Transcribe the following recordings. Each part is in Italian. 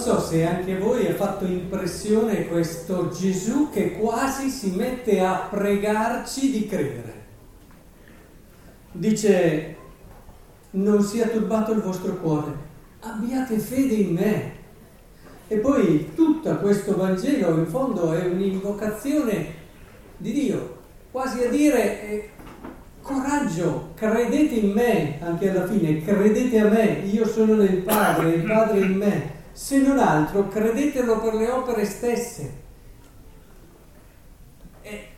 so se anche a voi ha fatto impressione questo Gesù che quasi si mette a pregarci di credere. Dice, non sia turbato il vostro cuore, abbiate fede in me. E poi tutto questo Vangelo in fondo è un'invocazione di Dio, quasi a dire eh, coraggio, credete in me, anche alla fine, credete a me, io sono nel Padre, il Padre in me. Se non altro, credetelo per le opere stesse. È,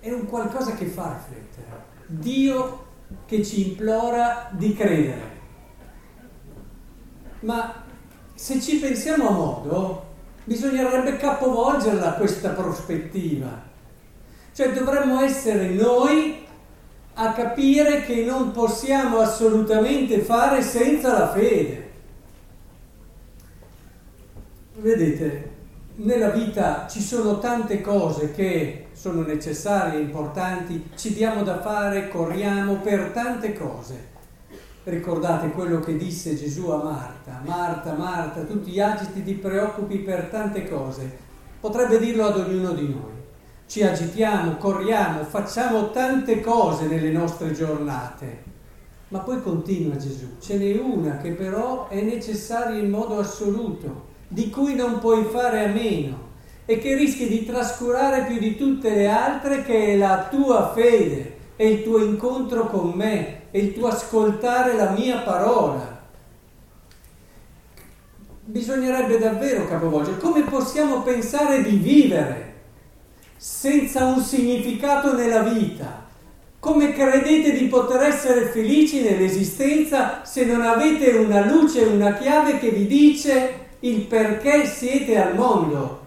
è un qualcosa che fa riflettere. Dio che ci implora di credere. Ma se ci pensiamo a modo, bisognerebbe capovolgerla questa prospettiva. Cioè dovremmo essere noi a capire che non possiamo assolutamente fare senza la fede. Vedete, nella vita ci sono tante cose che sono necessarie, importanti, ci diamo da fare, corriamo per tante cose. Ricordate quello che disse Gesù a Marta, Marta, Marta, tu ti agiti, ti preoccupi per tante cose. Potrebbe dirlo ad ognuno di noi. Ci agitiamo, corriamo, facciamo tante cose nelle nostre giornate. Ma poi continua Gesù, ce n'è una che però è necessaria in modo assoluto, di cui non puoi fare a meno e che rischi di trascurare più di tutte le altre che è la tua fede, è il tuo incontro con me, è il tuo ascoltare la mia parola. Bisognerebbe davvero capovolgere come possiamo pensare di vivere senza un significato nella vita. Come credete di poter essere felici nell'esistenza se non avete una luce, una chiave che vi dice il perché siete al mondo?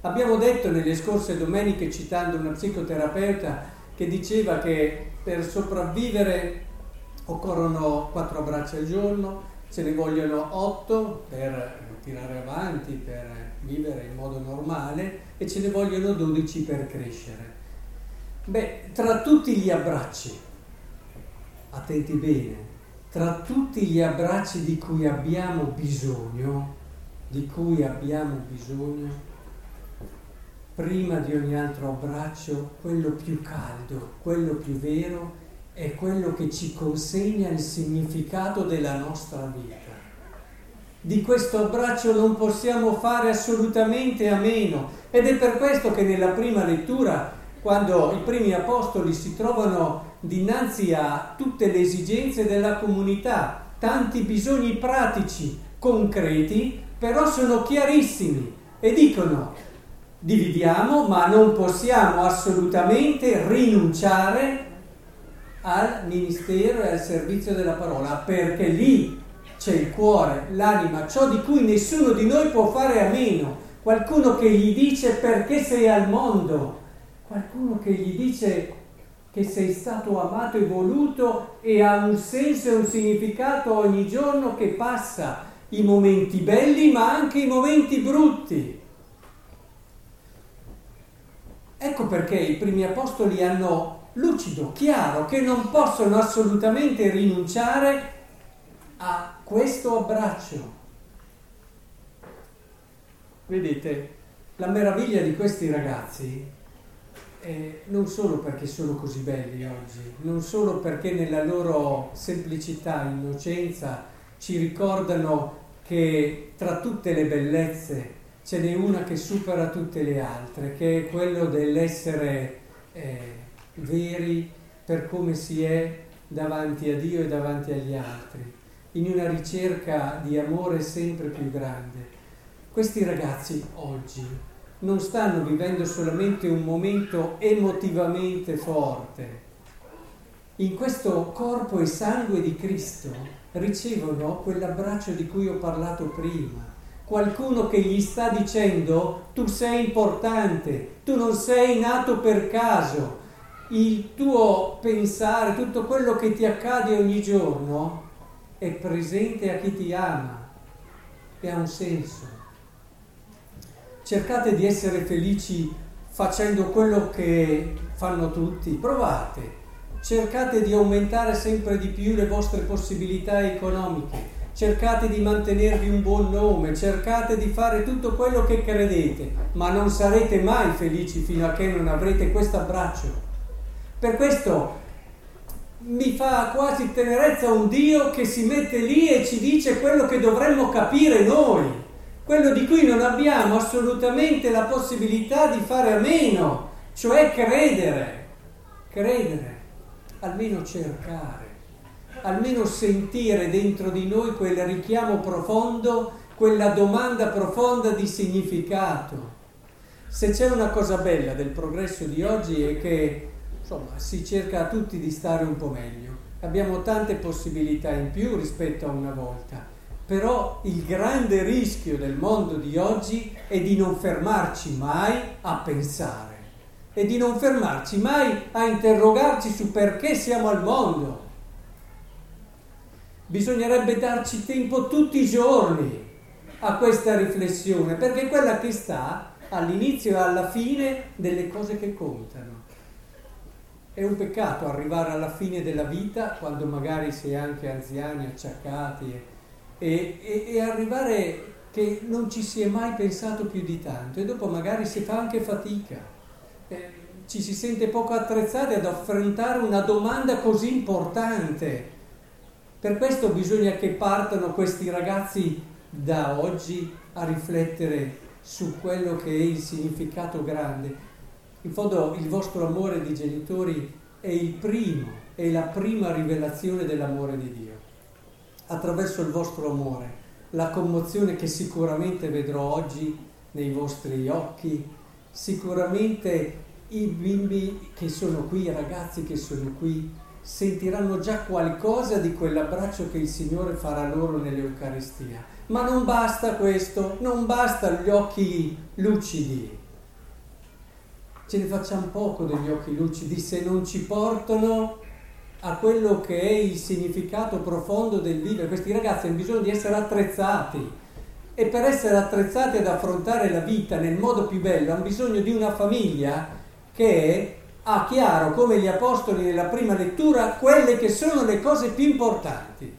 Abbiamo detto nelle scorse domeniche, citando una psicoterapeuta, che diceva che per sopravvivere occorrono quattro abbracci al giorno, ce ne vogliono otto per tirare avanti, per vivere in modo normale e ce ne vogliono dodici per crescere. Beh, tra tutti gli abbracci, attenti bene, tra tutti gli abbracci di cui abbiamo bisogno, di cui abbiamo bisogno, prima di ogni altro abbraccio, quello più caldo, quello più vero, è quello che ci consegna il significato della nostra vita. Di questo abbraccio non possiamo fare assolutamente a meno ed è per questo che nella prima lettura, quando i primi apostoli si trovano dinanzi a tutte le esigenze della comunità, tanti bisogni pratici, concreti, però sono chiarissimi e dicono dividiamo, ma non possiamo assolutamente rinunciare al ministero e al servizio della parola, perché lì c'è il cuore, l'anima, ciò di cui nessuno di noi può fare a meno. Qualcuno che gli dice perché sei al mondo, qualcuno che gli dice che sei stato amato e voluto e ha un senso e un significato ogni giorno che passa, i momenti belli ma anche i momenti brutti. Ecco perché i primi apostoli hanno lucido, chiaro, che non possono assolutamente rinunciare a questo abbraccio. Vedete, la meraviglia di questi ragazzi è non solo perché sono così belli oggi, non solo perché nella loro semplicità, innocenza ci ricordano che tra tutte le bellezze ce n'è una che supera tutte le altre, che è quello dell'essere eh, veri per come si è davanti a Dio e davanti agli altri, in una ricerca di amore sempre più grande. Questi ragazzi oggi non stanno vivendo solamente un momento emotivamente forte. In questo corpo e sangue di Cristo ricevono quell'abbraccio di cui ho parlato prima qualcuno che gli sta dicendo tu sei importante, tu non sei nato per caso, il tuo pensare, tutto quello che ti accade ogni giorno è presente a chi ti ama e ha un senso. Cercate di essere felici facendo quello che fanno tutti, provate, cercate di aumentare sempre di più le vostre possibilità economiche, cercate di mantenervi un buon nome, cercate di fare tutto quello che credete, ma non sarete mai felici fino a che non avrete questo abbraccio. Per questo mi fa quasi tenerezza un Dio che si mette lì e ci dice quello che dovremmo capire noi, quello di cui non abbiamo assolutamente la possibilità di fare a meno, cioè credere, credere, almeno cercare almeno sentire dentro di noi quel richiamo profondo, quella domanda profonda di significato. Se c'è una cosa bella del progresso di oggi è che insomma, si cerca a tutti di stare un po' meglio. Abbiamo tante possibilità in più rispetto a una volta, però il grande rischio del mondo di oggi è di non fermarci mai a pensare e di non fermarci mai a interrogarci su perché siamo al mondo Bisognerebbe darci tempo tutti i giorni a questa riflessione, perché è quella che sta all'inizio e alla fine delle cose che contano. È un peccato arrivare alla fine della vita, quando magari è anche anziani, acciaccati, e, e, e arrivare che non ci si è mai pensato più di tanto e dopo magari si fa anche fatica. Eh, ci si sente poco attrezzati ad affrontare una domanda così importante per questo bisogna che partano questi ragazzi da oggi a riflettere su quello che è il significato grande. In fondo il vostro amore di genitori è il primo, è la prima rivelazione dell'amore di Dio. Attraverso il vostro amore, la commozione che sicuramente vedrò oggi nei vostri occhi, sicuramente i bimbi che sono qui, i ragazzi che sono qui, sentiranno già qualcosa di quell'abbraccio che il Signore farà loro nell'Eucaristia. Ma non basta questo, non basta gli occhi lucidi. Ce ne facciamo poco degli occhi lucidi se non ci portano a quello che è il significato profondo del vivere. Questi ragazzi hanno bisogno di essere attrezzati e per essere attrezzati ad affrontare la vita nel modo più bello hanno bisogno di una famiglia che ha chiaro come gli apostoli nella prima lettura quelle che sono le cose più importanti,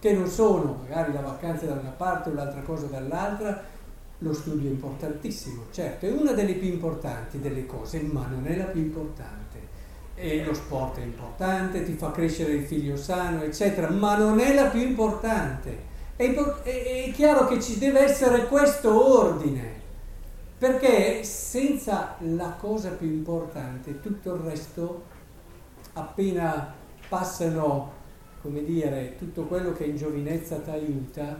che non sono magari la vacanza da una parte o l'altra cosa dall'altra, lo studio è importantissimo, certo, è una delle più importanti delle cose, ma non è la più importante. E lo sport è importante, ti fa crescere il figlio sano, eccetera, ma non è la più importante. È, è, è chiaro che ci deve essere questo ordine perché senza la cosa più importante, tutto il resto, appena passano, come dire, tutto quello che in giovinezza ti aiuta,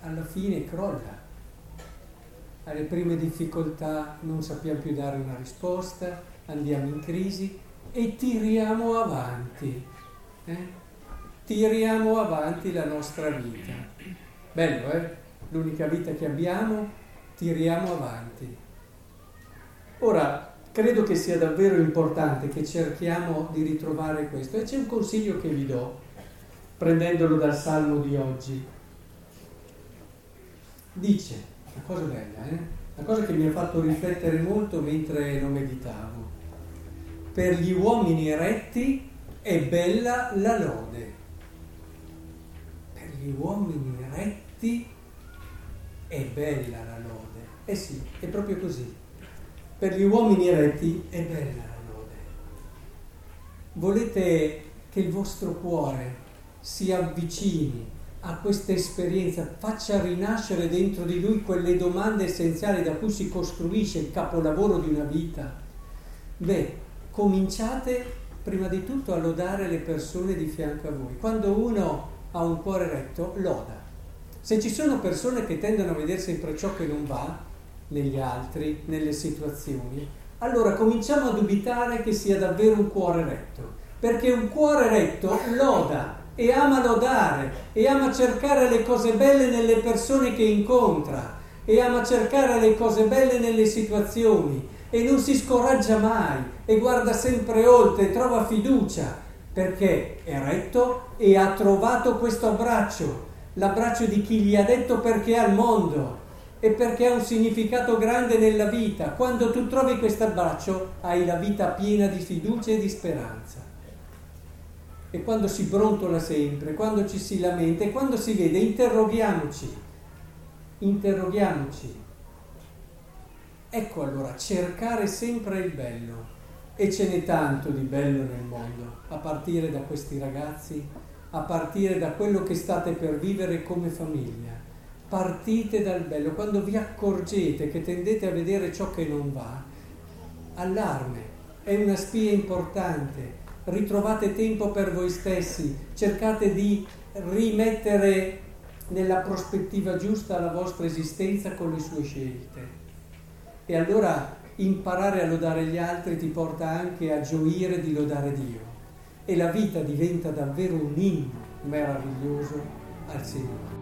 alla fine crolla. Alle prime difficoltà non sappiamo più dare una risposta, andiamo in crisi e tiriamo avanti. Eh? Tiriamo avanti la nostra vita. Bello, eh? L'unica vita che abbiamo tiriamo avanti. Ora, credo che sia davvero importante che cerchiamo di ritrovare questo e c'è un consiglio che vi do, prendendolo dal salmo di oggi. Dice, una cosa bella, eh? una cosa che mi ha fatto riflettere molto mentre lo meditavo. Per gli uomini retti è bella la lode. Per gli uomini retti è bella la lode. Eh sì, è proprio così. Per gli uomini eretti è bella la lode. Volete che il vostro cuore si avvicini a questa esperienza, faccia rinascere dentro di lui quelle domande essenziali da cui si costruisce il capolavoro di una vita? Beh, cominciate prima di tutto a lodare le persone di fianco a voi. Quando uno ha un cuore retto, loda. Se ci sono persone che tendono a vedere sempre ciò che non va, negli altri, nelle situazioni, allora cominciamo a dubitare che sia davvero un cuore retto, perché un cuore retto loda e ama lodare e ama cercare le cose belle nelle persone che incontra e ama cercare le cose belle nelle situazioni e non si scoraggia mai e guarda sempre oltre, trova fiducia perché è retto e ha trovato questo abbraccio, l'abbraccio di chi gli ha detto perché è al mondo e perché ha un significato grande nella vita. Quando tu trovi questo abbraccio hai la vita piena di fiducia e di speranza. e quando si brontola sempre, quando ci si lamenta e quando si vede, interroghiamoci, interroghiamoci. Ecco allora, cercare sempre il bello. E ce n'è tanto di bello nel mondo, a partire da questi ragazzi, a partire da quello che state per vivere come famiglia. Partite dal bello, quando vi accorgete che tendete a vedere ciò che non va, allarme, è una spia importante, ritrovate tempo per voi stessi, cercate di rimettere nella prospettiva giusta la vostra esistenza con le sue scelte. E allora imparare a lodare gli altri ti porta anche a gioire di lodare Dio. E la vita diventa davvero un inno meraviglioso al Signore.